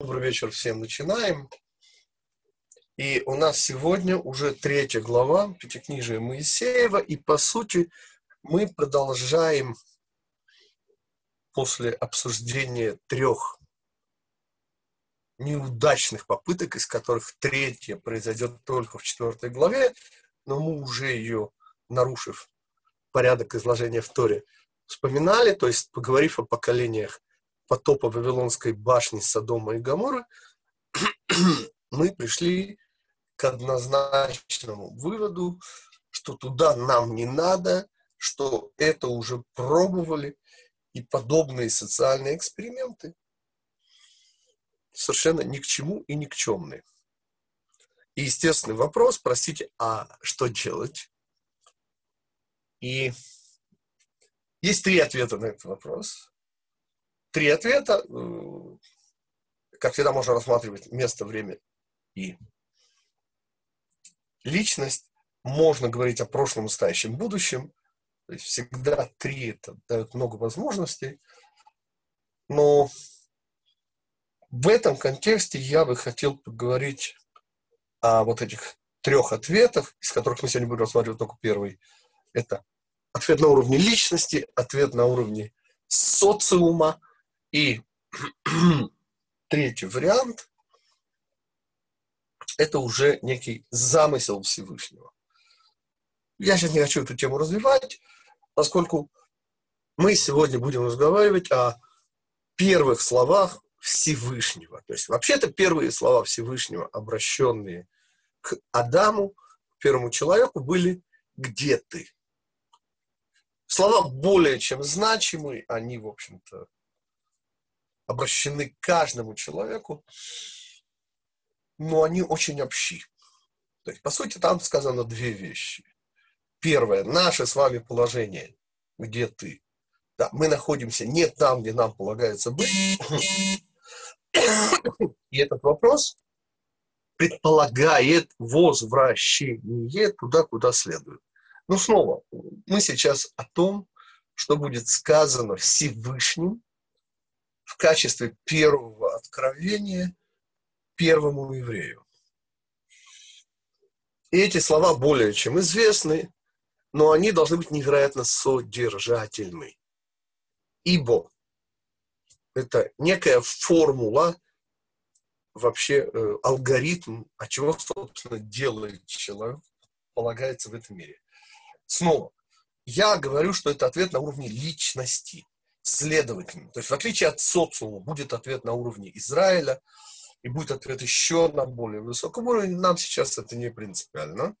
Добрый вечер всем. Начинаем. И у нас сегодня уже третья глава Пятикнижия Моисеева. И, по сути, мы продолжаем после обсуждения трех неудачных попыток, из которых третья произойдет только в четвертой главе, но мы уже ее, нарушив порядок изложения в Торе, вспоминали, то есть поговорив о поколениях потопа Вавилонской башни Содома и Гамора, мы пришли к однозначному выводу, что туда нам не надо, что это уже пробовали, и подобные социальные эксперименты совершенно ни к чему и никчемные. И естественный вопрос, простите, а что делать? И есть три ответа на этот вопрос три ответа. Э, как всегда, можно рассматривать место, время и личность. Можно говорить о прошлом, настоящем, будущем. То есть всегда три это дает много возможностей. Но в этом контексте я бы хотел поговорить о вот этих трех ответах, из которых мы сегодня будем рассматривать только первый. Это ответ на уровне личности, ответ на уровне социума и третий вариант – это уже некий замысел Всевышнего. Я сейчас не хочу эту тему развивать, поскольку мы сегодня будем разговаривать о первых словах Всевышнего. То есть вообще-то первые слова Всевышнего, обращенные к Адаму, первому человеку, были «где ты?». Слова более чем значимые, они, в общем-то, обращены к каждому человеку, но они очень общи. То есть, по сути, там сказано две вещи. Первое, наше с вами положение, где ты. Да, мы находимся не там, где нам полагается быть. И этот вопрос предполагает возвращение туда, куда следует. Но снова, мы сейчас о том, что будет сказано Всевышним в качестве первого откровения первому еврею. И эти слова более чем известны, но они должны быть невероятно содержательны. Ибо это некая формула, вообще э, алгоритм, а чего, собственно, делает человек, полагается в этом мире. Снова, я говорю, что это ответ на уровне личности. Следовательно, то есть в отличие от социума будет ответ на уровне Израиля, и будет ответ еще на более высоком уровне, нам сейчас это не принципиально.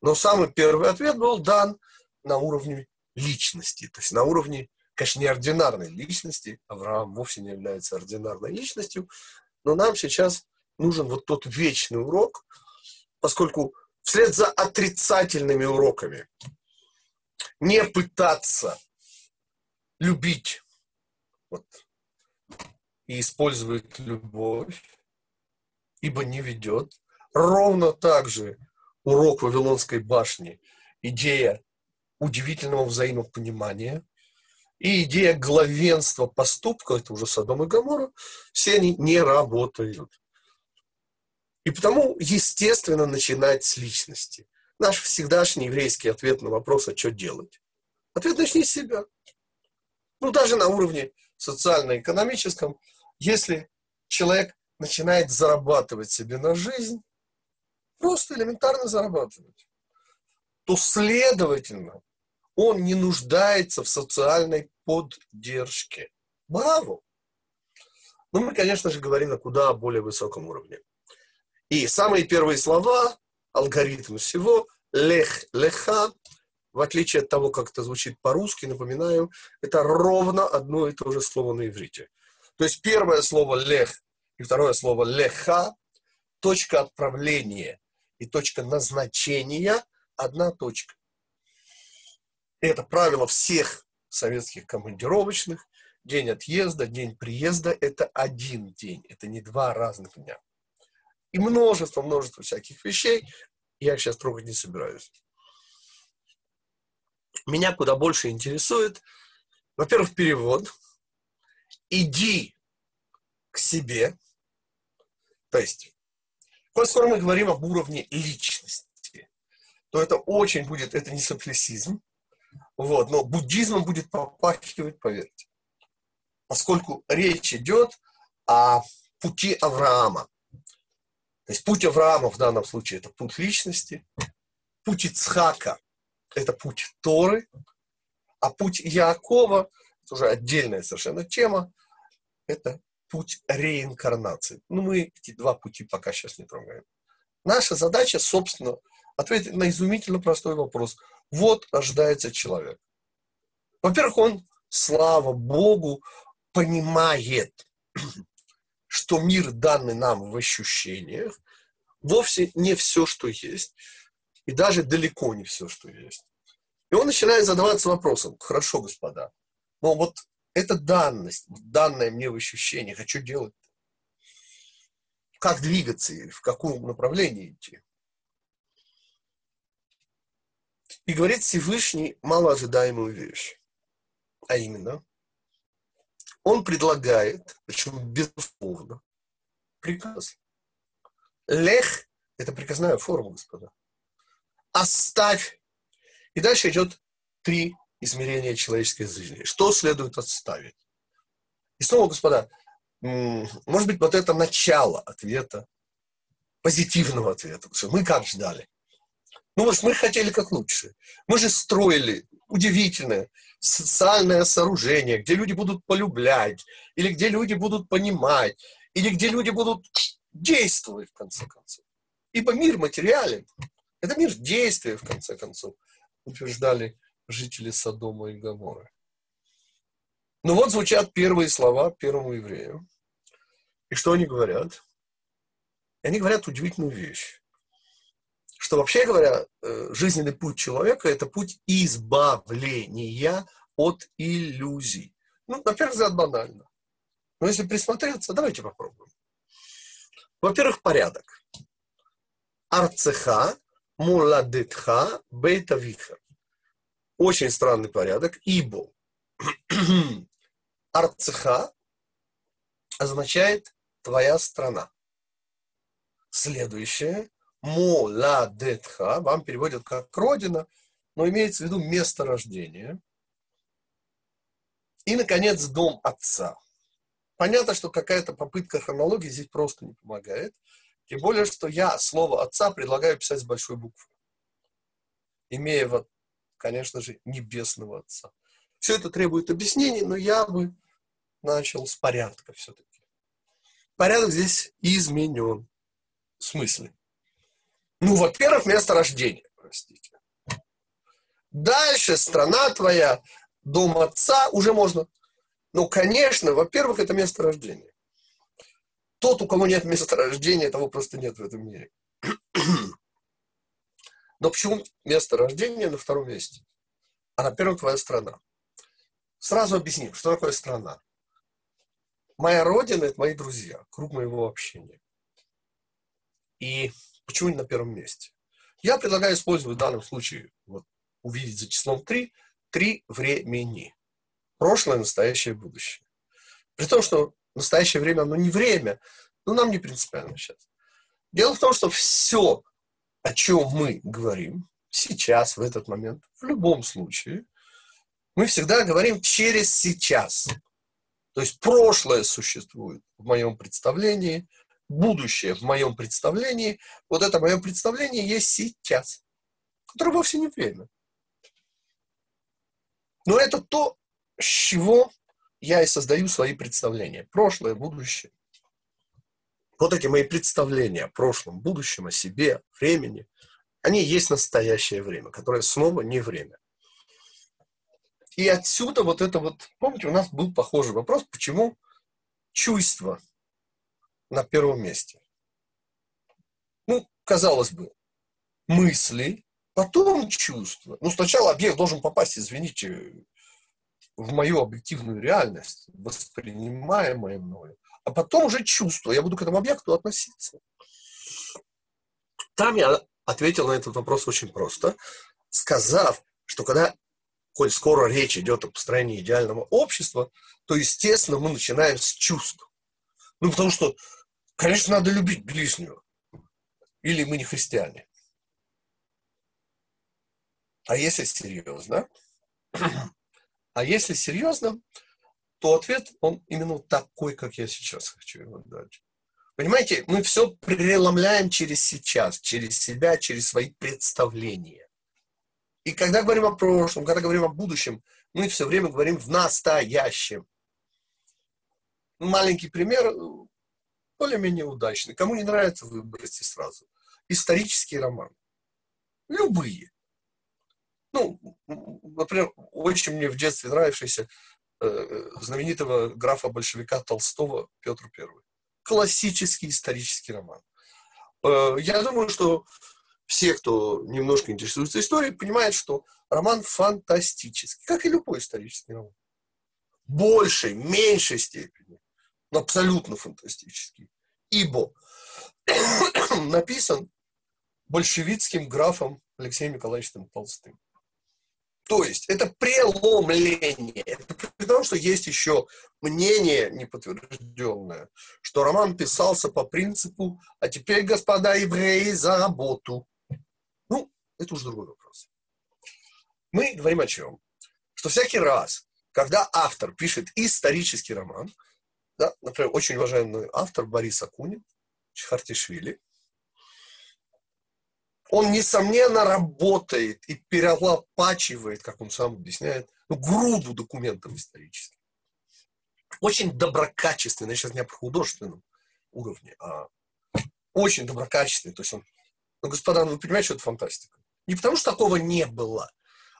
Но самый первый ответ был дан на уровне личности, то есть на уровне, конечно, неординарной личности. Авраам вовсе не является ординарной личностью, но нам сейчас нужен вот тот вечный урок, поскольку вслед за отрицательными уроками не пытаться любить вот, и использует любовь, ибо не ведет. Ровно так же урок Вавилонской башни, идея удивительного взаимопонимания и идея главенства поступка, это уже Содом и Гамора, все они не работают. И потому, естественно, начинать с личности. Наш всегдашний еврейский ответ на вопрос, а что делать? Ответ начни с себя ну даже на уровне социально-экономическом, если человек начинает зарабатывать себе на жизнь, просто элементарно зарабатывать, то, следовательно, он не нуждается в социальной поддержке. Браво! Но мы, конечно же, говорим на куда более высоком уровне. И самые первые слова, алгоритм всего, лех, леха, в отличие от того, как это звучит по-русски, напоминаю, это ровно одно и то же слово на иврите. То есть первое слово «лех» и второе слово «леха» – точка отправления и точка назначения – одна точка. Это правило всех советских командировочных. День отъезда, день приезда – это один день, это не два разных дня. И множество, множество всяких вещей я сейчас трогать не собираюсь меня куда больше интересует, во-первых, перевод. Иди к себе, То есть, коль скоро мы говорим об уровне личности, то это очень будет, это не соплесизм, вот, но буддизмом будет попахивать, поверьте. Поскольку речь идет о пути Авраама. То есть путь Авраама в данном случае это путь личности, путь Ицхака – это путь Торы, а путь Якова – это уже отдельная совершенно тема, это путь реинкарнации. Ну, мы эти два пути пока сейчас не трогаем. Наша задача, собственно, ответить на изумительно простой вопрос. Вот рождается человек. Во-первых, он, слава Богу, понимает, что мир, данный нам в ощущениях, вовсе не все, что есть, и даже далеко не все, что есть. И он начинает задаваться вопросом, хорошо, господа, но вот эта данность, данная мне в ощущениях, а что делать? Как двигаться и в каком направлении идти? И говорит Всевышний малоожидаемую вещь. А именно, он предлагает, причем безусловно, приказ. Лех – это приказная форма, господа. Оставь. И дальше идет три измерения человеческой жизни. Что следует отставить? И снова, господа, может быть, вот это начало ответа, позитивного ответа. Мы как ждали? Ну, вот мы хотели как лучше. Мы же строили удивительное социальное сооружение, где люди будут полюблять, или где люди будут понимать, или где люди будут действовать, в конце концов. Ибо мир материален. Это мир действия, в конце концов, утверждали жители Содома и Гоморры. Ну вот звучат первые слова первому еврею. И что они говорят? они говорят удивительную вещь что вообще говоря, э, жизненный путь человека – это путь избавления от иллюзий. Ну, на первый взгляд, банально. Но если присмотреться, давайте попробуем. Во-первых, порядок. Арцеха, муладетха, бейтавиха. Очень странный порядок. Ибо арцеха означает твоя страна. Следующее Моладетха, вам переводят как родина, но имеется в виду место рождения. И, наконец, дом отца. Понятно, что какая-то попытка хронологии здесь просто не помогает. Тем более, что я слово отца предлагаю писать с большой буквы. Имея, вот, конечно же, небесного отца. Все это требует объяснений, но я бы начал с порядка все-таки. Порядок здесь изменен. В смысле? Ну, во-первых, место рождения, простите. Дальше страна твоя, дом отца, уже можно. Ну, конечно, во-первых, это место рождения. Тот, у кого нет места рождения, того просто нет в этом мире. Но почему место рождения на втором месте? А на первом твоя страна. Сразу объясним, что такое страна. Моя родина – это мои друзья, круг моего общения. И Почему не на первом месте? Я предлагаю использовать в данном случае, вот, увидеть за числом 3, три времени. Прошлое, настоящее, будущее. При том, что настоящее время, оно не время, но нам не принципиально сейчас. Дело в том, что все, о чем мы говорим сейчас, в этот момент, в любом случае, мы всегда говорим через сейчас. То есть прошлое существует в моем представлении, будущее в моем представлении, вот это мое представление есть сейчас, которое вовсе не время. Но это то, с чего я и создаю свои представления. Прошлое, будущее. Вот эти мои представления о прошлом, будущем, о себе, времени, они есть настоящее время, которое снова не время. И отсюда вот это вот, помните, у нас был похожий вопрос, почему чувство на первом месте. Ну, казалось бы, мысли, потом чувства. Ну, сначала объект должен попасть, извините, в мою объективную реальность, воспринимаемое мною, а потом уже чувство. Я буду к этому объекту относиться. Там я ответил на этот вопрос очень просто, сказав, что когда, коль скоро речь идет о построении идеального общества, то, естественно, мы начинаем с чувств. Ну, потому что Конечно, надо любить ближнего. Или мы не христиане. А если серьезно, а если серьезно, то ответ, он именно такой, как я сейчас хочу его дать. Понимаете, мы все преломляем через сейчас, через себя, через свои представления. И когда говорим о прошлом, когда говорим о будущем, мы все время говорим в настоящем. Маленький пример, более-менее удачный. Кому не нравится, выбросьте сразу. Исторический роман. Любые. Ну, например, очень мне в детстве нравившийся э, знаменитого графа-большевика Толстого Петр Первый. Классический исторический роман. Э, я думаю, что все, кто немножко интересуется историей, понимают, что роман фантастический, как и любой исторический роман. Большей, меньшей степени, но абсолютно фантастический. Ибо написан большевистским графом Алексеем Николаевичем Толстым. То есть это преломление. Это при том, что есть еще мнение неподтвержденное, что роман писался по принципу «А теперь, господа евреи, за работу». Ну, это уже другой вопрос. Мы говорим о чем? Что всякий раз, когда автор пишет исторический роман, да, например, очень уважаемый автор Борис Акунин, Чхартишвили, он, несомненно, работает и перелопачивает, как он сам объясняет, ну, груду документов исторических. Очень доброкачественный, я сейчас не о художественном уровне, а очень доброкачественный. То есть он, ну, господа, ну, вы понимаете, что это фантастика? Не потому, что такого не было,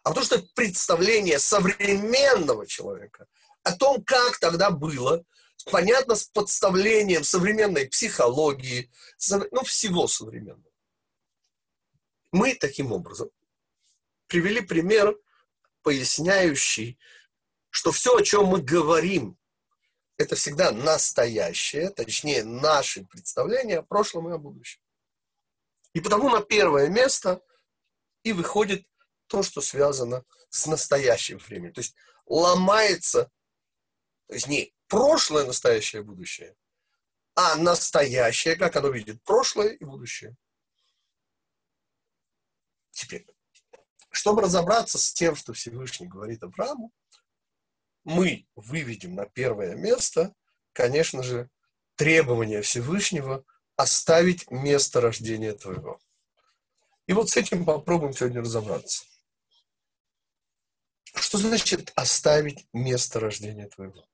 а потому, что представление современного человека о том, как тогда было, понятно, с подставлением современной психологии, ну, всего современного. Мы таким образом привели пример, поясняющий, что все, о чем мы говорим, это всегда настоящее, точнее, наши представления о прошлом и о будущем. И потому на первое место и выходит то, что связано с настоящим временем. То есть ломается, то есть не прошлое, настоящее, будущее, а настоящее, как оно видит прошлое и будущее. Теперь, чтобы разобраться с тем, что Всевышний говорит Аврааму, мы выведем на первое место, конечно же, требование Всевышнего оставить место рождения твоего. И вот с этим попробуем сегодня разобраться. Что значит оставить место рождения твоего?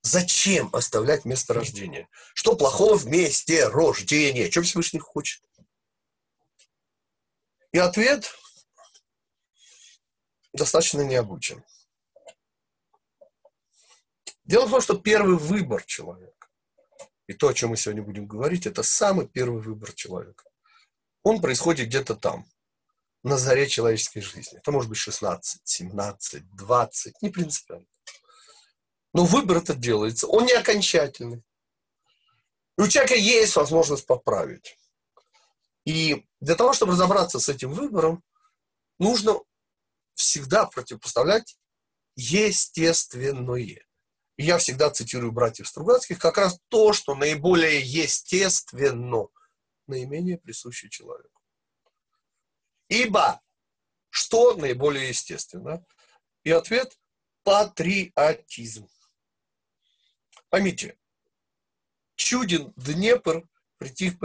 Зачем оставлять место рождения? Что плохого в месте рождения? Чем Всевышний хочет? И ответ достаточно необычен. Дело в том, что первый выбор человека, и то, о чем мы сегодня будем говорить, это самый первый выбор человека. Он происходит где-то там, на заре человеческой жизни. Это может быть 16, 17, 20, не принципиально. Но выбор этот делается, он не окончательный. И у человека есть возможность поправить. И для того, чтобы разобраться с этим выбором, нужно всегда противопоставлять естественное. И я всегда цитирую братьев Стругацких, как раз то, что наиболее естественно, наименее присуще человеку. Ибо что наиболее естественно? И ответ – патриотизм. Поймите, чуден Днепр притих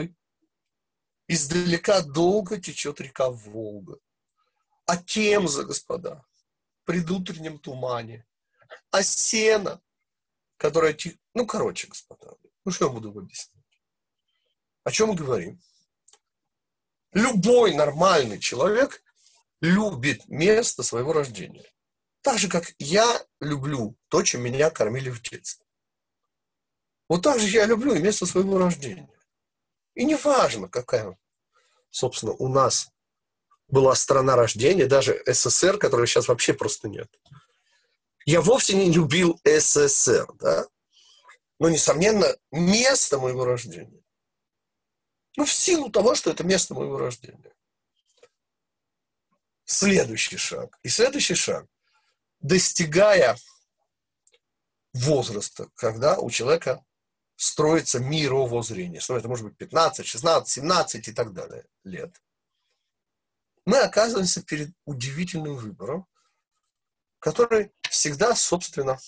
Издалека долго течет река Волга. А Темза, господа, в предутреннем тумане. А сено, которое... Тих... Ну, короче, господа, ну что я буду объяснять? О чем мы говорим? Любой нормальный человек любит место своего рождения. Так же, как я люблю то, чем меня кормили в детстве. Вот так же я люблю и место своего рождения. И не важно, какая, собственно, у нас была страна рождения, даже СССР, которой сейчас вообще просто нет. Я вовсе не любил СССР, да? Но, несомненно, место моего рождения. Ну, в силу того, что это место моего рождения. Следующий шаг. И следующий шаг. Достигая возраста, когда у человека строится мировоззрение, что это может быть 15, 16, 17 и так далее лет, мы оказываемся перед удивительным выбором, который всегда, собственно,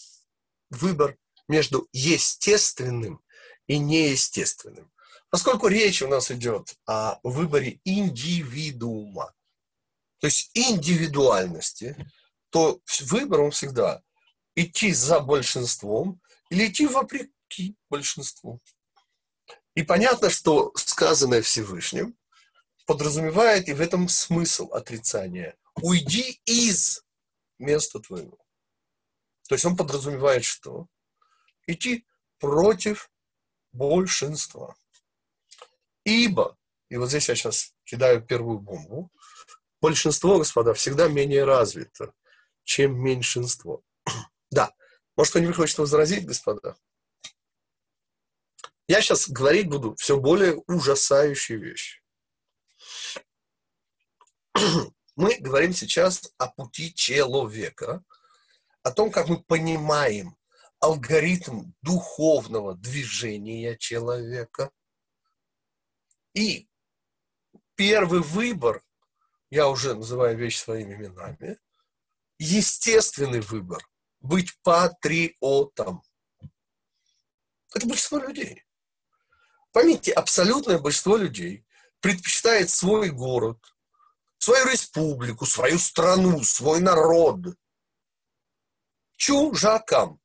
выбор между естественным и неестественным. Поскольку речь у нас идет о выборе индивидуума, то есть индивидуальности, то выбор он всегда идти за большинством или идти вопреки большинству. И понятно, что сказанное Всевышним подразумевает и в этом смысл отрицания. Уйди из места твоего. То есть он подразумевает что? Идти против большинства. Ибо, и вот здесь я сейчас кидаю первую бомбу, большинство, господа, всегда менее развито, чем меньшинство. Да, может, кто-нибудь хочет возразить, господа? Я сейчас говорить буду все более ужасающие вещи. Мы говорим сейчас о пути человека, о том, как мы понимаем алгоритм духовного движения человека. И первый выбор, я уже называю вещи своими именами, естественный выбор – быть патриотом. Это большинство людей. Поймите, абсолютное большинство людей предпочитает свой город, свою республику, свою страну, свой народ чужакам.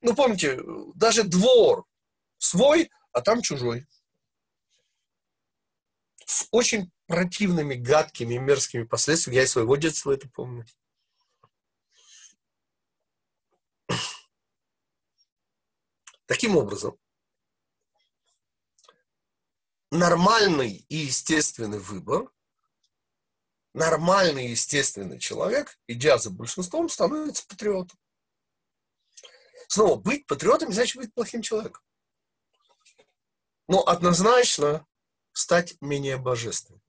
Ну, помните, даже двор свой, а там чужой. С очень противными, гадкими, мерзкими последствиями. Я из своего детства это помню. Таким образом, нормальный и естественный выбор, нормальный и естественный человек, идя за большинством, становится патриотом. Снова, быть патриотом не значит быть плохим человеком. Но однозначно стать менее божественным.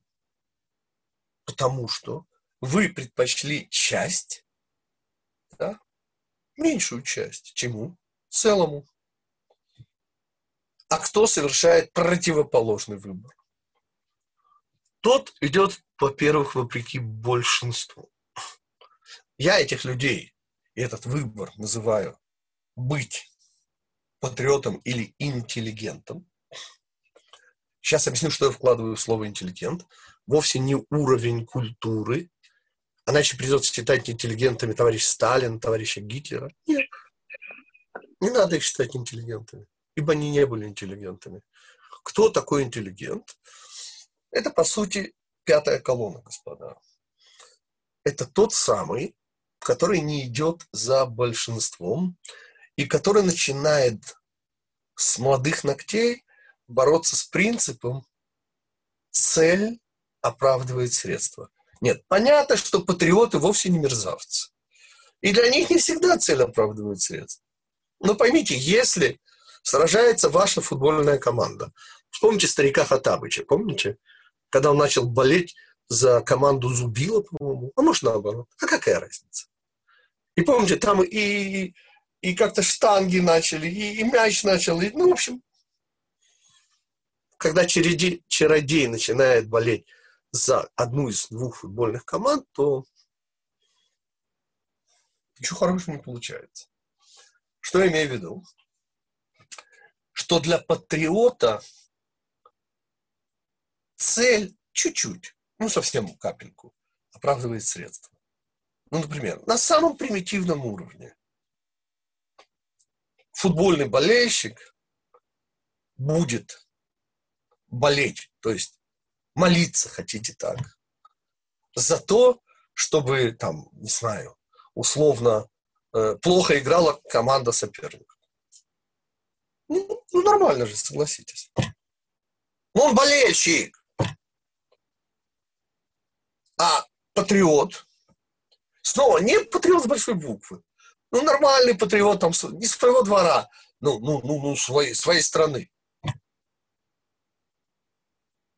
Потому что вы предпочли часть, да, меньшую часть. Чему? Целому. А кто совершает противоположный выбор? Тот идет, во-первых, вопреки большинству. Я этих людей и этот выбор называю быть патриотом или интеллигентом. Сейчас объясню, что я вкладываю в слово интеллигент. Вовсе не уровень культуры, иначе придется считать интеллигентами товарищ Сталин, товарища Гитлера. Нет, не надо их считать интеллигентами ибо они не были интеллигентами. Кто такой интеллигент? Это, по сути, пятая колонна, господа. Это тот самый, который не идет за большинством и который начинает с молодых ногтей бороться с принципом цель оправдывает средства. Нет, понятно, что патриоты вовсе не мерзавцы. И для них не всегда цель оправдывает средства. Но поймите, если сражается ваша футбольная команда. Вспомните старика Хатабыча, помните? Когда он начал болеть за команду Зубила, по-моему, а может наоборот. А какая разница? И помните, там и, и как-то штанги начали, и, и мяч начал, и, ну, в общем, когда чародей, чародей начинает болеть за одну из двух футбольных команд, то ничего хорошего не получается. Что я имею в виду? Что для патриота цель чуть-чуть, ну совсем капельку, оправдывает средства. Ну, например, на самом примитивном уровне футбольный болельщик будет болеть, то есть молиться, хотите так, за то, чтобы там, не знаю, условно э, плохо играла команда соперника. Ну, ну нормально же, согласитесь. Ну, он болельщик. А патриот, снова, не патриот с большой буквы. Ну, нормальный патриот, там, не своего двора, ну, ну, ну, ну своей, своей страны.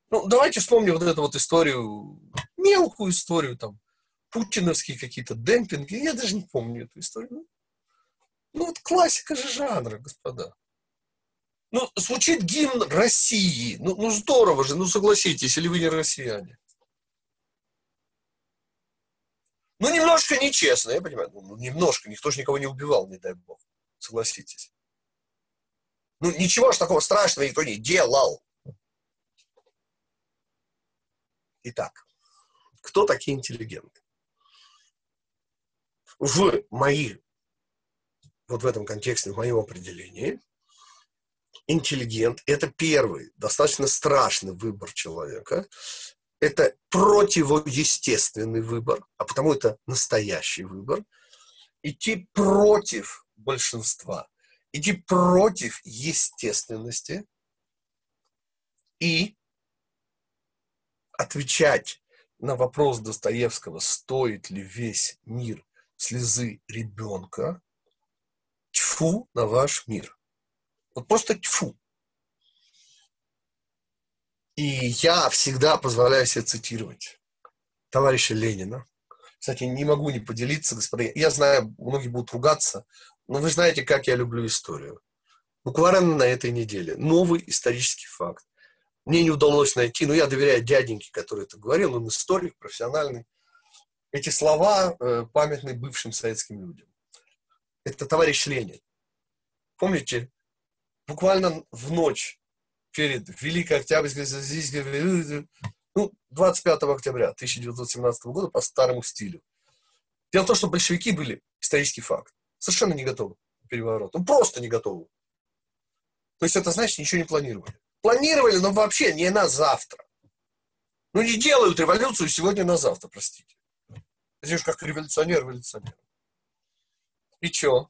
Ну, давайте вспомним вот эту вот историю, мелкую историю, там, путиновские какие-то демпинги. Я даже не помню эту историю. Ну, вот классика же жанра, господа. Ну, звучит гимн России. Ну, ну здорово же, ну согласитесь, или вы не россияне. Ну, немножко нечестно, я понимаю. Ну, немножко, никто же никого не убивал, не дай бог. Согласитесь. Ну, ничего ж такого страшного никто не делал. Итак, кто такие интеллигенты? В моих, вот в этом контексте, в моем определении, интеллигент – это первый, достаточно страшный выбор человека. Это противоестественный выбор, а потому это настоящий выбор. Идти против большинства, идти против естественности и отвечать на вопрос Достоевского, стоит ли весь мир слезы ребенка, тьфу на ваш мир. Вот просто тьфу. И я всегда позволяю себе цитировать товарища Ленина. Кстати, не могу не поделиться, господа. Я знаю, многие будут ругаться, но вы знаете, как я люблю историю. Буквально на этой неделе. Новый исторический факт. Мне не удалось найти, но я доверяю дяденьке, который это говорил, он историк, профессиональный. Эти слова э, памятны бывшим советским людям. Это товарищ Ленин. Помните, буквально в ночь перед Великой Октябрьской, ну, 25 октября 1917 года по старому стилю. Дело в том, что большевики были, исторический факт, совершенно не готовы к перевороту. Ну, просто не готовы. То есть это значит, ничего не планировали. Планировали, но вообще не на завтра. Ну, не делают революцию сегодня на завтра, простите. Это же как революционер, революционер. И что?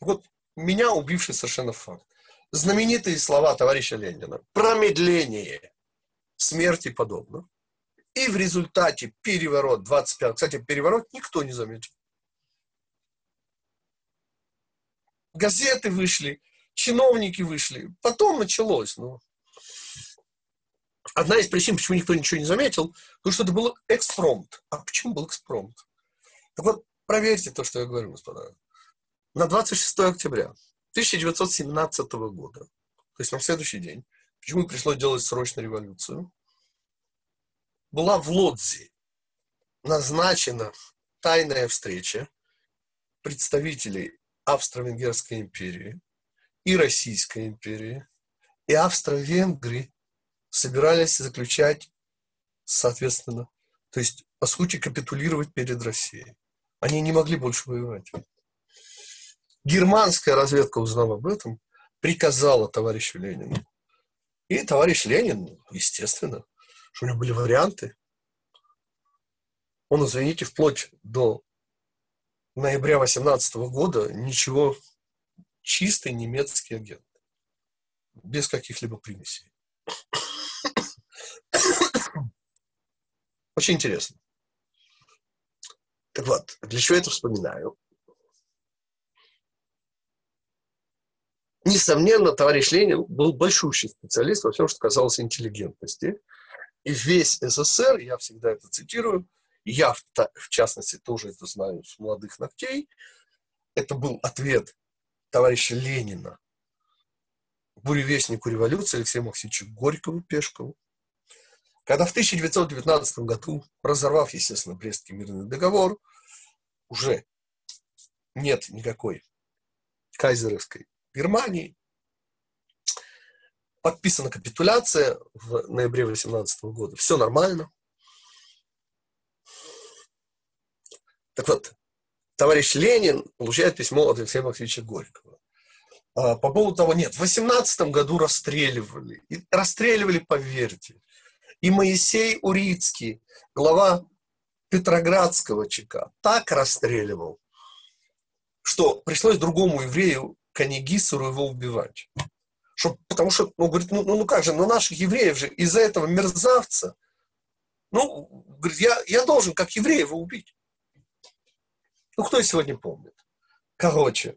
Вот меня убивший совершенно факт. Знаменитые слова товарища Ленина. Промедление смерти подобно. И в результате переворот 25... Кстати, переворот никто не заметил. Газеты вышли, чиновники вышли. Потом началось. Ну. Одна из причин, почему никто ничего не заметил, потому что это был экспромт. А почему был экспромт? Так вот, проверьте то, что я говорю, господа. На 26 октября 1917 года, то есть на следующий день, почему пришлось делать срочную революцию, была в Лодзе назначена тайная встреча представителей Австро-Венгерской империи и Российской империи и Австро-Венгрии собирались заключать, соответственно, то есть, по сути, капитулировать перед Россией. Они не могли больше воевать. Германская разведка, узнав об этом, приказала товарищу Ленину. И товарищ Ленин, естественно, что у него были варианты. Он, извините, вплоть до ноября 18 года ничего чистый немецкий агент. Без каких-либо примесей. Очень интересно. Так вот, для чего я это вспоминаю? Несомненно, товарищ Ленин был большущий специалист во всем, что касалось интеллигентности. И весь СССР, я всегда это цитирую, я в, в частности тоже это знаю с молодых ногтей, это был ответ товарища Ленина буревестнику революции Алексею Максимовичу Горькову Пешкову, когда в 1919 году, разорвав, естественно, Брестский мирный договор, уже нет никакой кайзеровской Германии. Подписана капитуляция в ноябре 18 года. Все нормально. Так вот, товарищ Ленин получает письмо от Алексея Максимовича Горького. А, по поводу того, нет, в 18 году расстреливали. И расстреливали, поверьте. И Моисей Урицкий, глава Петроградского ЧК, так расстреливал, что пришлось другому еврею Канигисеру его убивать. Что, потому что, ну, говорит, ну, ну, ну как же, ну наших евреев же из-за этого мерзавца, ну, говорит, я, я должен как еврей его убить. Ну, кто сегодня помнит? Короче,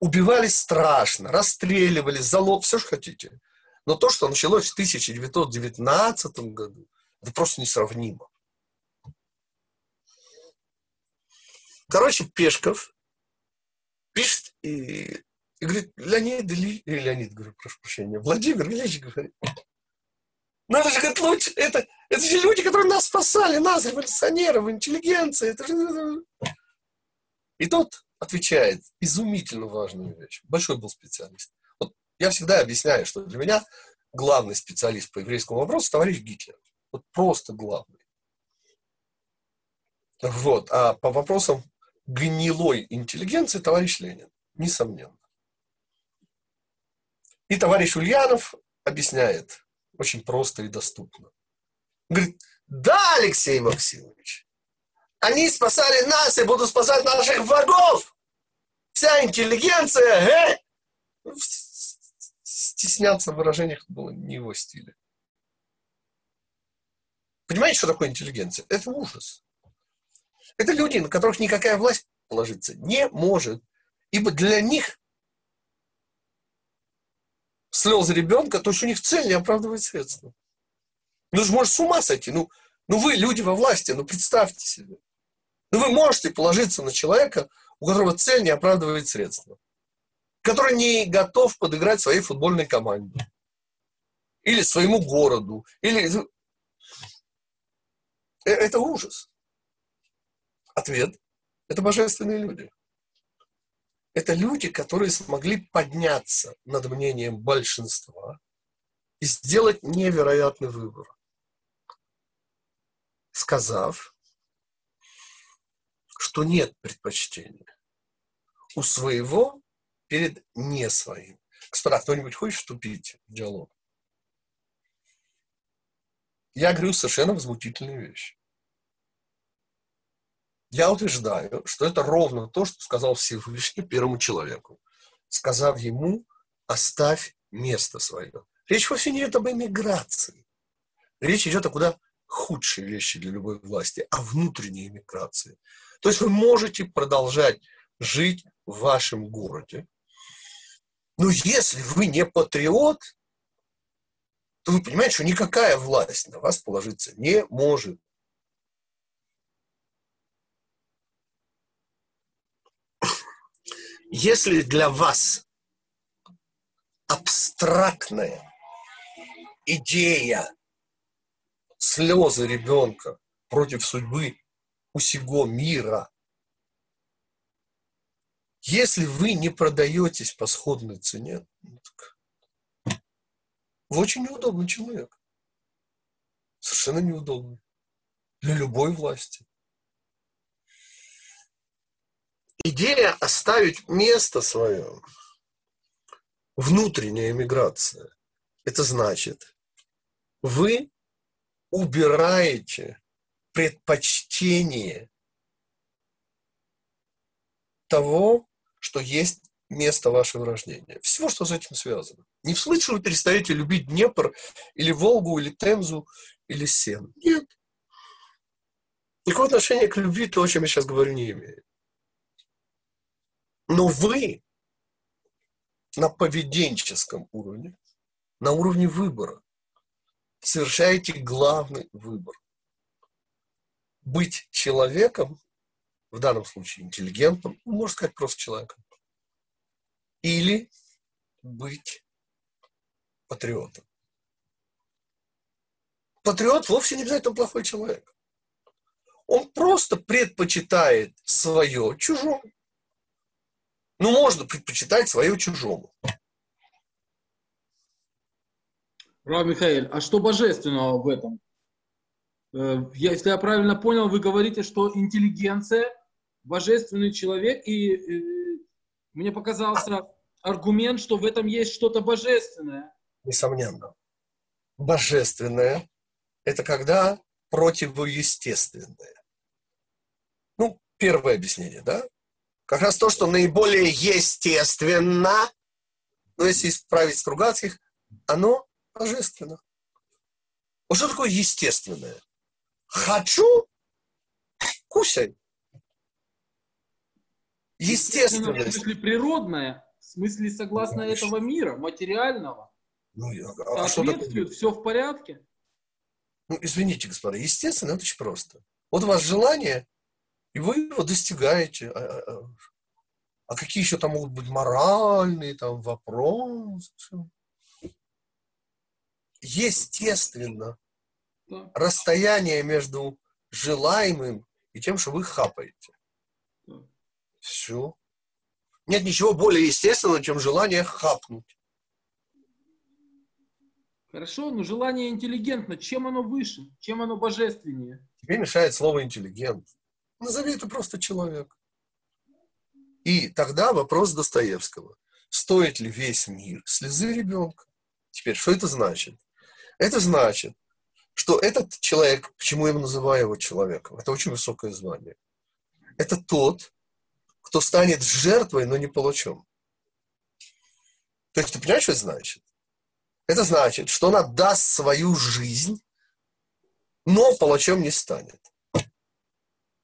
убивали страшно, расстреливали, залог, все, что хотите. Но то, что началось в 1919 году, это просто несравнимо. Короче, Пешков пишет и, и говорит, Леонид, Ильич, Леонид, говорю, прошу прощения, Владимир Ильич говорит, ну это же, говорит, лучше, это, это же люди, которые нас спасали, нас, революционеров, интеллигенции. Это же... И тот отвечает изумительно важную вещь. Большой был специалист. Вот я всегда объясняю, что для меня главный специалист по еврейскому вопросу товарищ Гитлер. Вот просто главный. Вот. А по вопросам гнилой интеллигенции товарищ Ленин. Несомненно. И товарищ Ульянов объясняет очень просто и доступно. Говорит, да, Алексей Максимович, они спасали нас и будут спасать наших врагов. Вся интеллигенция, э? Стесняться в выражениях было не его стиле. Понимаете, что такое интеллигенция? Это ужас. Это люди, на которых никакая власть положиться не может. Ибо для них слезы ребенка, то есть у них цель не оправдывает средства. Ну, же может с ума сойти. Ну, ну, вы люди во власти, ну, представьте себе. Ну, вы можете положиться на человека, у которого цель не оправдывает средства. Который не готов подыграть своей футбольной команде. Или своему городу. Или... Э, это ужас. Ответ – это божественные люди. Это люди, которые смогли подняться над мнением большинства и сделать невероятный выбор. Сказав, что нет предпочтения у своего перед не своим. Господа, кто-нибудь хочет вступить в диалог? Я говорю совершенно возмутительные вещи. Я утверждаю, что это ровно то, что сказал Всевышний первому человеку, сказав ему, оставь место свое. Речь вовсе не идет об эмиграции. Речь идет о куда худшей вещи для любой власти, о внутренней эмиграции. То есть вы можете продолжать жить в вашем городе, но если вы не патриот, то вы понимаете, что никакая власть на вас положиться не может. Если для вас абстрактная идея слезы ребенка против судьбы у всего мира, если вы не продаетесь по сходной цене, ну вы очень неудобный человек. Совершенно неудобный. Для любой власти. Идея оставить место свое, внутренняя эмиграция, это значит, вы убираете предпочтение того, что есть место вашего рождения. Всего, что с этим связано. Не в что вы перестаете любить Днепр, или Волгу, или Темзу, или Сен. Нет. Никакого отношения к любви то, о чем я сейчас говорю, не имеет. Но вы на поведенческом уровне, на уровне выбора, совершаете главный выбор. Быть человеком, в данном случае интеллигентным, ну, можно сказать просто человеком, или быть патриотом. Патриот вовсе не обязательно плохой человек. Он просто предпочитает свое чужому. Ну, можно предпочитать свое чужому. Рав Михаил, а что божественного в этом? Э, если я правильно понял, вы говорите, что интеллигенция, божественный человек, и э, мне показался аргумент, что в этом есть что-то божественное. Несомненно. Божественное – это когда противоестественное. Ну, первое объяснение, да? Как раз то, что наиболее естественно, но если исправить Стругацких, оно божественно. Вот что такое естественное? Хочу – кусай. Естественное. В смысле природное, в смысле согласно ну, этого мира, материального. Ну, а, а что такое? все в порядке. Ну, извините, господа, естественно, это очень просто. Вот у вас желание и вы его достигаете. А, а, а. А какие еще там могут быть моральные там вопросы? Естественно, да. расстояние между желаемым и тем, что вы хапаете. Да. Все. Нет ничего более естественного, чем желание хапнуть. Хорошо, но желание интеллигентно. Чем оно выше? Чем оно божественнее? Тебе мешает слово интеллигент. Назови это просто человек. И тогда вопрос Достоевского. Стоит ли весь мир слезы ребенка? Теперь, что это значит? Это значит, что этот человек, почему я называю его человеком, это очень высокое звание. Это тот, кто станет жертвой, но не палачом. То есть ты понимаешь, что это значит? Это значит, что он отдаст свою жизнь, но палачом не станет.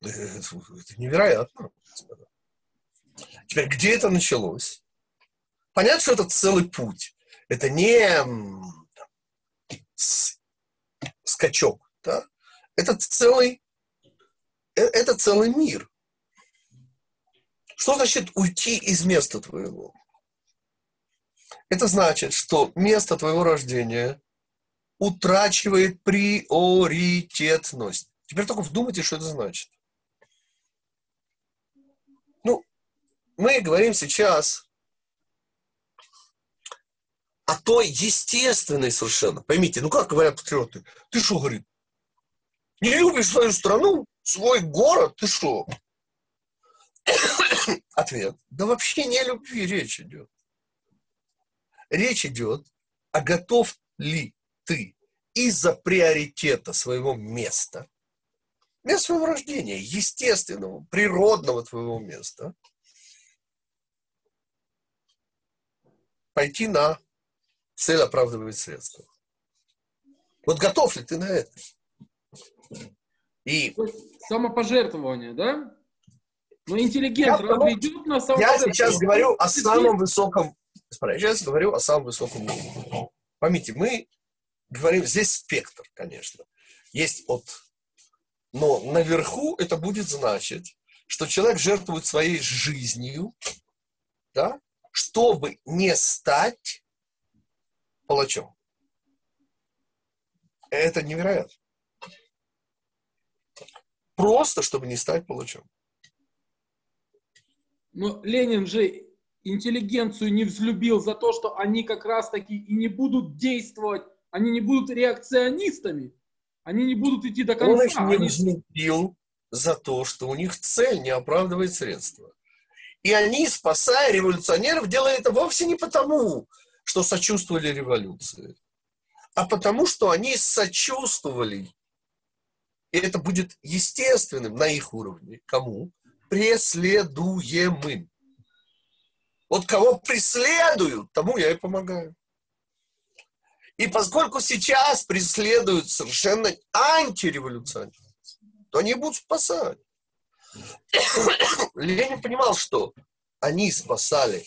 Это невероятно. Теперь, где это началось? Понятно, что это целый путь. Это не скачок, да? Это целый, э, это целый мир. Что значит уйти из места твоего? Это значит, что место твоего рождения утрачивает приоритетность. Теперь только вдумайте, что это значит. Ну, мы говорим сейчас о той естественной совершенно. Поймите, ну как говорят патриоты? Ты что, говорит, не любишь свою страну, свой город, ты что? Ответ. Да вообще не о любви речь идет. Речь идет, а готов ли ты из-за приоритета своего места, места своего рождения, естественного, природного твоего места, пойти на цель оправдывает средства. Вот готов ли ты на это? И... Самопожертвование, да? Но интеллигент разве идет на Я сейчас говорю о самом высоком... Я сейчас говорю о самом высоком уровне. Поймите, мы говорим, здесь спектр, конечно. Есть от... Но наверху это будет значить, что человек жертвует своей жизнью, да, чтобы не стать палачом. Это невероятно. Просто, чтобы не стать палачом. Но Ленин же интеллигенцию не взлюбил за то, что они как раз-таки и не будут действовать, они не будут реакционистами, они не будут идти до конца. Он их не они... взлюбил за то, что у них цель не оправдывает средства. И они, спасая революционеров, делали это вовсе не потому, что сочувствовали революции, а потому что они сочувствовали. И это будет естественным на их уровне. Кому? Преследуемым. Вот кого преследуют, тому я и помогаю. И поскольку сейчас преследуют совершенно антиреволюционеры, то они будут спасать. Ленин понимал, что они спасали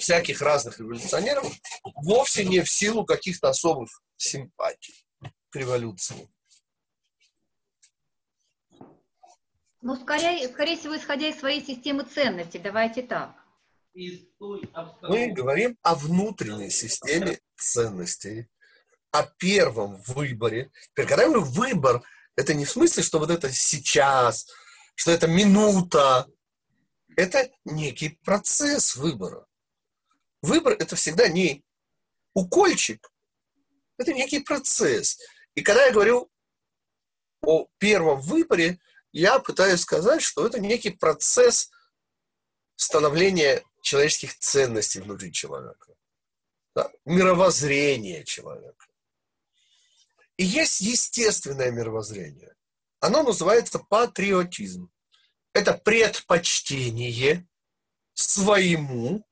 всяких разных революционеров вовсе не в силу каких-то особых симпатий к революции. Ну, скорее, скорее всего, исходя из своей системы ценностей, давайте так. Мы говорим о внутренней системе ценностей, о первом выборе. Теперь, когда я говорю выбор, это не в смысле, что вот это сейчас, что это минута. Это некий процесс выбора. Выбор – это всегда не укольчик, это некий процесс. И когда я говорю о первом выборе, я пытаюсь сказать, что это некий процесс становления человеческих ценностей внутри человека, да, мировоззрения человека. И есть естественное мировоззрение. Оно называется патриотизм. Это предпочтение своему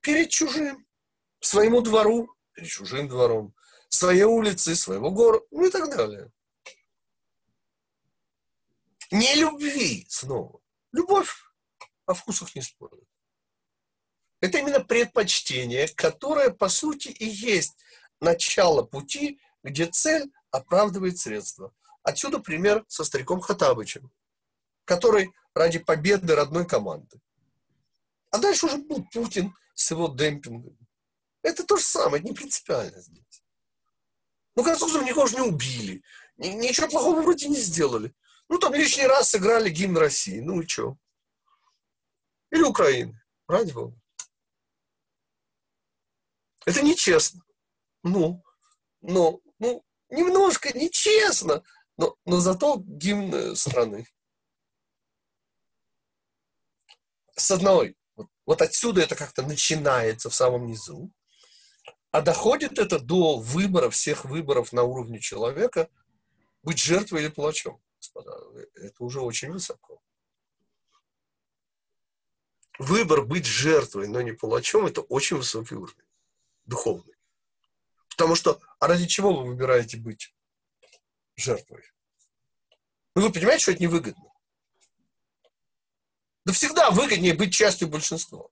перед чужим, своему двору, перед чужим двором, своей улицы, своего города, ну и так далее. Не любви снова. Любовь о вкусах не спорит. Это именно предпочтение, которое, по сути, и есть начало пути, где цель оправдывает средства. Отсюда пример со стариком Хатабычем, который ради победы родной команды. А дальше уже был Путин с его демпингом. Это то же самое, это не принципиально здесь. Ну, концов, никого же не убили. Ничего плохого вроде не сделали. Ну, там лишний раз сыграли гимн России. Ну и что? Или Украины. Ради бога. Это нечестно. Ну, но, ну, немножко нечестно, но, но зато гимн э, страны. С одной. Вот, вот отсюда это как-то начинается в самом низу. А доходит это до выбора, всех выборов на уровне человека, быть жертвой или палачом, господа. Это уже очень высоко. Выбор быть жертвой, но не палачом, это очень высокий уровень, духовный. Потому что, а ради чего вы выбираете быть жертвой? Ну, вы понимаете, что это невыгодно? Да всегда выгоднее быть частью большинства.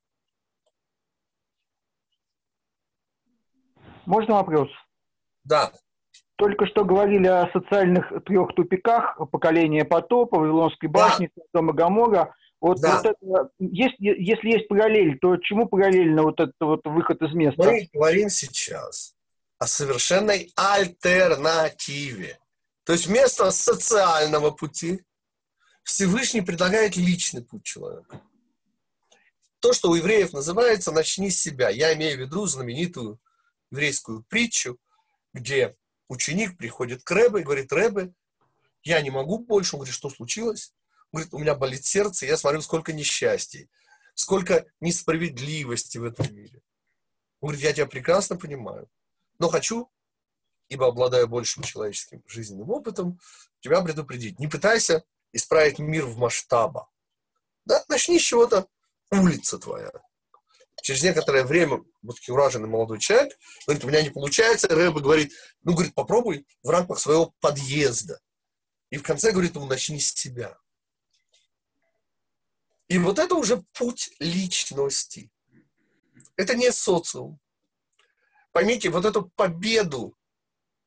Можно вопрос? Да. Только что говорили о социальных трех тупиках, поколение потопа, Вавилонской башни, да. Дома Гамора. Вот, да. вот это, есть, если есть параллель, то чему параллельно вот этот вот выход из места? Мы говорим сейчас о совершенной альтернативе. То есть вместо социального пути Всевышний предлагает личный путь человека. То, что у евреев называется «начни с себя». Я имею в виду знаменитую еврейскую притчу, где ученик приходит к Рэбе и говорит, Рэбе, я не могу больше. Он говорит, что случилось? Он говорит, у меня болит сердце, я смотрю, сколько несчастий, сколько несправедливости в этом мире. Он говорит, я тебя прекрасно понимаю, но хочу, ибо обладаю большим человеческим жизненным опытом, тебя предупредить. Не пытайся исправить мир в масштабах. Да, начни с чего-то улица твоя. Через некоторое время вот такой молодой человек говорит, у меня не получается. Рэба говорит, ну, говорит, попробуй в рамках своего подъезда. И в конце говорит ему, начни с себя. И вот это уже путь личности. Это не социум. Поймите, вот эту победу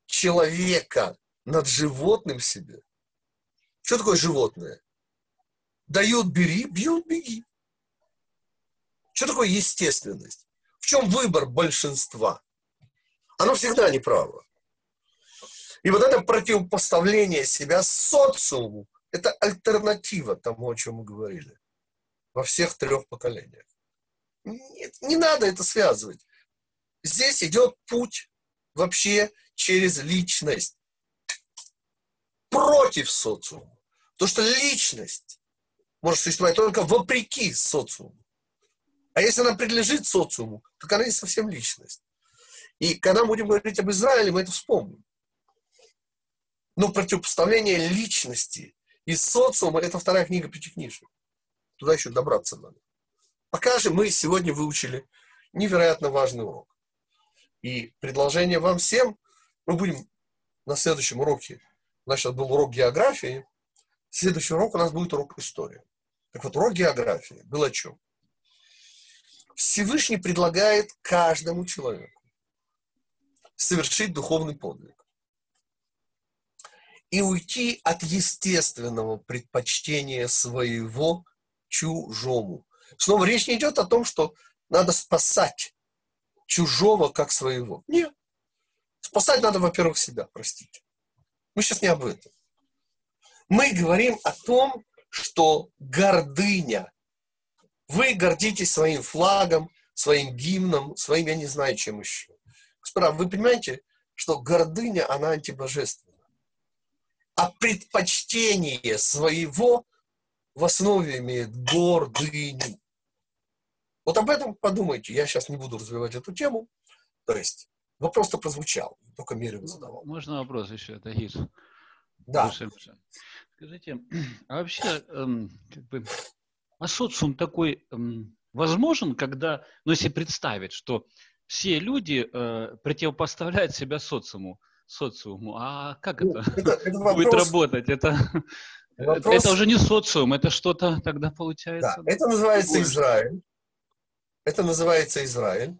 человека над животным себе. Что такое животное? Дают, бери, бьют, беги. Что такое естественность? В чем выбор большинства? Оно всегда неправо. И вот это противопоставление себя социуму, это альтернатива тому, о чем мы говорили во всех трех поколениях. Нет, не надо это связывать. Здесь идет путь вообще через личность против социума. То, что личность может существовать только вопреки социуму. А если она принадлежит социуму, то она не совсем личность. И когда мы будем говорить об Израиле, мы это вспомним. Но противопоставление личности и социума – это вторая книга Пятикнижия. Туда еще добраться надо. Пока же мы сегодня выучили невероятно важный урок. И предложение вам всем, мы будем на следующем уроке, значит, был урок географии, следующий урок у нас будет урок истории. Так вот, урок географии был о чем? Всевышний предлагает каждому человеку совершить духовный подвиг и уйти от естественного предпочтения своего чужому. Снова речь не идет о том, что надо спасать чужого как своего. Нет. Спасать надо, во-первых, себя, простите. Мы сейчас не об этом. Мы говорим о том, что гордыня вы гордитесь своим флагом, своим гимном, своим, я не знаю, чем еще. Господа, вы понимаете, что гордыня, она антибожественна. А предпочтение своего в основе имеет гордыню. Вот об этом подумайте. Я сейчас не буду развивать эту тему. То есть вопрос-то прозвучал, только Мерин задавал. Можно вопрос еще, Тагир? Да. Скажите, а вообще, эм, как бы, а социум такой эм, возможен, когда, ну если представить, что все люди э, противопоставляют себя социуму, социуму, а как ну, это, это, это вопрос, будет работать? Это, вопрос, это уже не социум, это что-то тогда получается. Да, это называется Израиль. Это называется Израиль.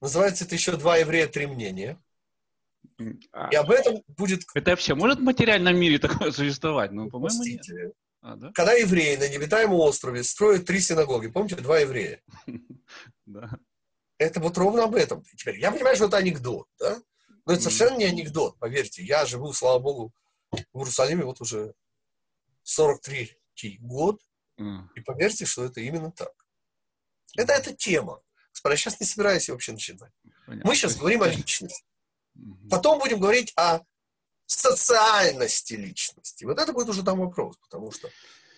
Называется это еще два еврея, три мнения. А, И об этом будет... Это вообще может в материальном мире такое существовать? Ну, по-моему, нет. А, да? Когда евреи на необитаемом острове строят три синагоги, помните, два еврея? Да. Это вот ровно об этом. Теперь, я понимаю, что это анекдот, да? Но это совершенно не анекдот, поверьте. Я живу, слава богу, в Иерусалиме вот уже 43 год, и поверьте, что это именно так. Это эта тема. Я сейчас не собираюсь вообще начинать. понятно. Мы сейчас говорим о личности. Мгм. Потом будем говорить о социальности личности. Вот это будет уже там вопрос, потому что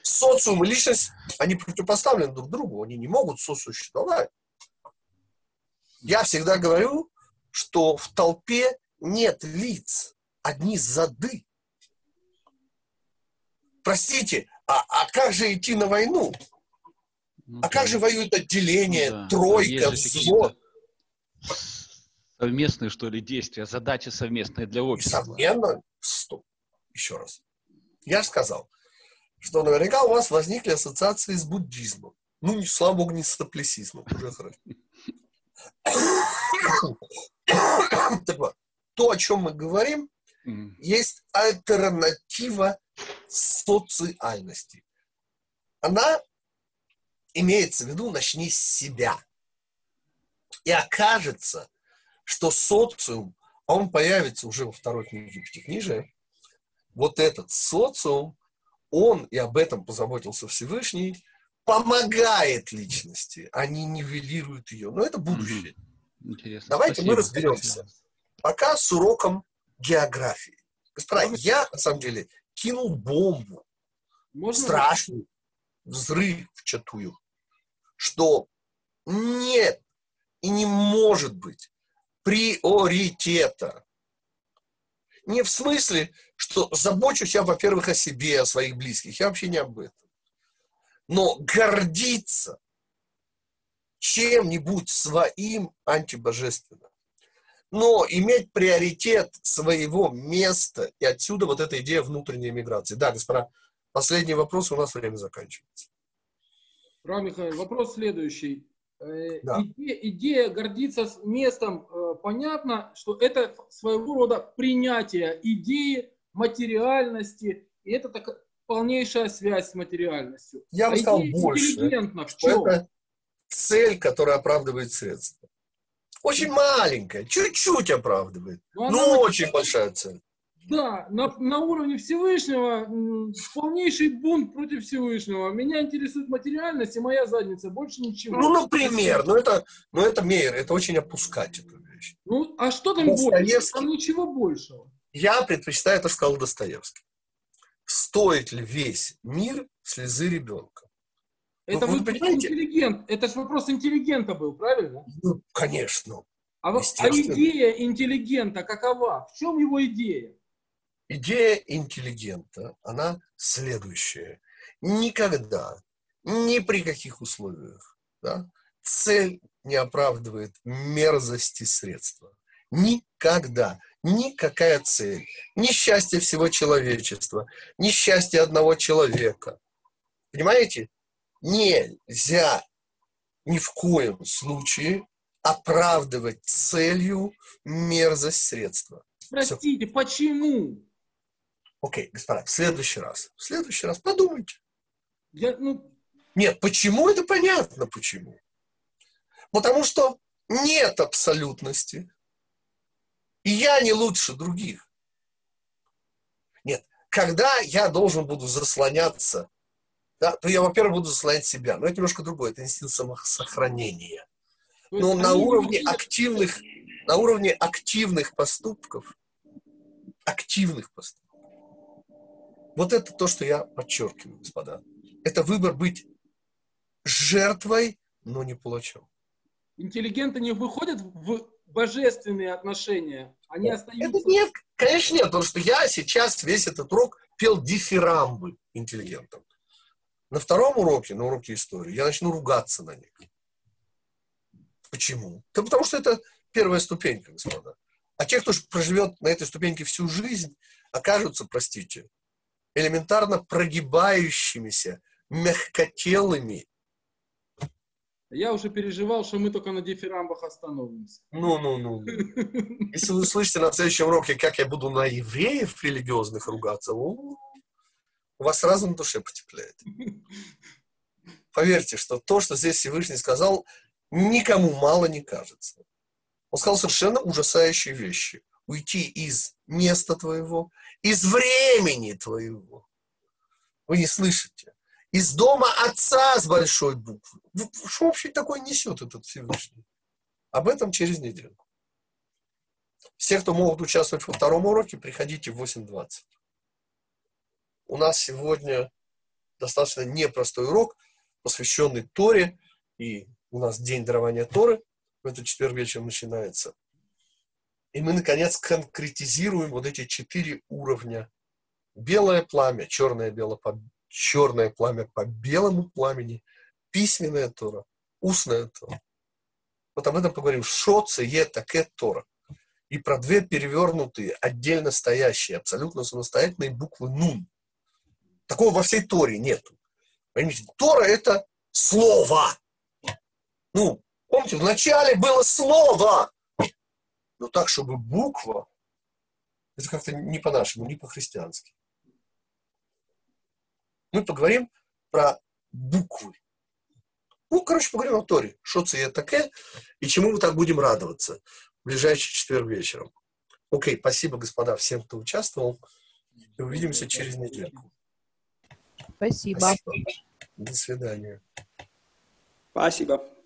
социум и личность, они противопоставлены друг другу, они не могут сосуществовать. Я всегда говорю, что в толпе нет лиц, одни зады. Простите, а, а как же идти на войну? Ну А да. как же воюет отделение, Ну да. тройка, взвод? совместные, что ли, действия, задачи совместные для общества. Несомненно, стоп. Еще раз. Я же сказал, что наверняка у вас возникли ассоциации с буддизмом. Ну, не, слава богу, не с соплесизмом. Уже хорошо. Так вот, то, о чем мы говорим, есть альтернатива социальности. Она имеется в виду, начни с себя. И окажется, что социум, а он появится уже во второй книге Пятикнижия, вот этот социум, он, и об этом позаботился Всевышний, помогает личности, а не нивелирует ее. Но это будущее. Интересно. Давайте мы Спасибо. разберемся. Пока с уроком географии. Господа, я, на самом деле, кинул бомбу, Можно? страшный взрыв в чатую, что нет и не может быть приоритета. Не в смысле, что забочусь я, во-первых, о себе, о своих близких. Я вообще не об этом. Но гордиться чем-нибудь своим антибожественно. Но иметь приоритет своего места, и отсюда вот эта идея внутренней миграции. Да, господа, последний вопрос, у нас время заканчивается. Рам Михаил, вопрос следующий. Э, Да. Идея, идея гордиться местом, э, понятно, что это своего рода принятие идеи материальности, и это такая полнейшая связь с материальностью. Я бы А сказал больше, что это цель, которая оправдывает средства. Очень маленькая, чуть-чуть оправдывает, но она- очень большая цель. Да, на, на уровне Всевышнего м, полнейший бунт против Всевышнего. Меня интересует материальность и моя задница, больше ничего. Ну, например, ну это, ну это мейер, это очень опускать эту вещь. Ну, а что там больше? Там ничего большего. Я предпочитаю, это сказал Достоевский. Стоит ли весь мир слезы ребенка? Это вы вопрос понимаете? интеллигент. Это же вопрос интеллигента был, правильно? Ну, конечно. А, а идея интеллигента какова? В чем его идея? Идея интеллигента, она следующая. Никогда, ни при каких условиях, да, цель не оправдывает мерзости средства. Никогда. Никакая цель. Ни счастье всего человечества, ни счастье одного человека. Понимаете? Нельзя ни в коем случае оправдывать целью мерзость средства. Простите, почему? Окей, господа, в следующий раз. В следующий раз подумайте. Я, ну, Нет, почему это понятно, почему. Потому что нет абсолютности. И я не лучше других. Нет, когда я должен буду заслоняться, да, то я, во-первых, буду заслонять себя. Но это немножко другое, это инстинкт самосохранения. Но на уровне активных, на уровне активных поступков, активных поступков, вот это то, что я подчеркиваю, господа. Это выбор быть жертвой, но не палачом. интеллигенты не выходят в божественные отношения. Они Это остаются... нет, конечно нет, потому что я сейчас весь этот урок пел дифирамбы интеллигентам. На втором уроке, на уроке истории, я начну ругаться на них. Почему? Да потому что это первая ступенька, господа. А те, кто проживет на этой ступеньке всю жизнь, окажутся, простите, элементарно прогибающимися, мягкотелыми. Я уже переживал, что мы только на дифирамбах остановимся. Ну-ну-ну. Если вы услышите на следующем уроке, как я буду на евреев религиозных ругаться, у вас сразу на душе потеплеет. Поверьте, что то, что здесь Всевышний сказал, никому мало не кажется. Он сказал совершенно ужасающие вещи. Уйти из места твоего, из времени твоего. Вы не слышите. Из дома отца с большой буквы. Что вообще такое несет этот Всевышний? Об этом через неделю. Все, кто могут участвовать во втором уроке, приходите в 8.20. У нас сегодня достаточно непростой урок, посвященный Торе, и у нас день дарования Торы в этот четверг вечером начинается. И мы, наконец, конкретизируем вот эти четыре уровня. Белое пламя, черное, бело, по, черное пламя по белому пламени, письменная Тора, устная Тора. Вот об этом поговорим. Шоце е таке Тора. И про две перевернутые, отдельно стоящие, абсолютно самостоятельные буквы Нун. Такого во всей Торе нету. Поймите, Тора – это слово. Ну, помните, вначале было слово. Но так, чтобы буква, это как-то не по-нашему, не по-христиански. Мы поговорим про буквы. Ну, короче, поговорим о Торе. Что это такое и чему мы так будем радоваться в ближайший четверг вечером. Окей, спасибо, господа, всем, кто участвовал. И увидимся через недельку. Спасибо. спасибо. До свидания. Спасибо.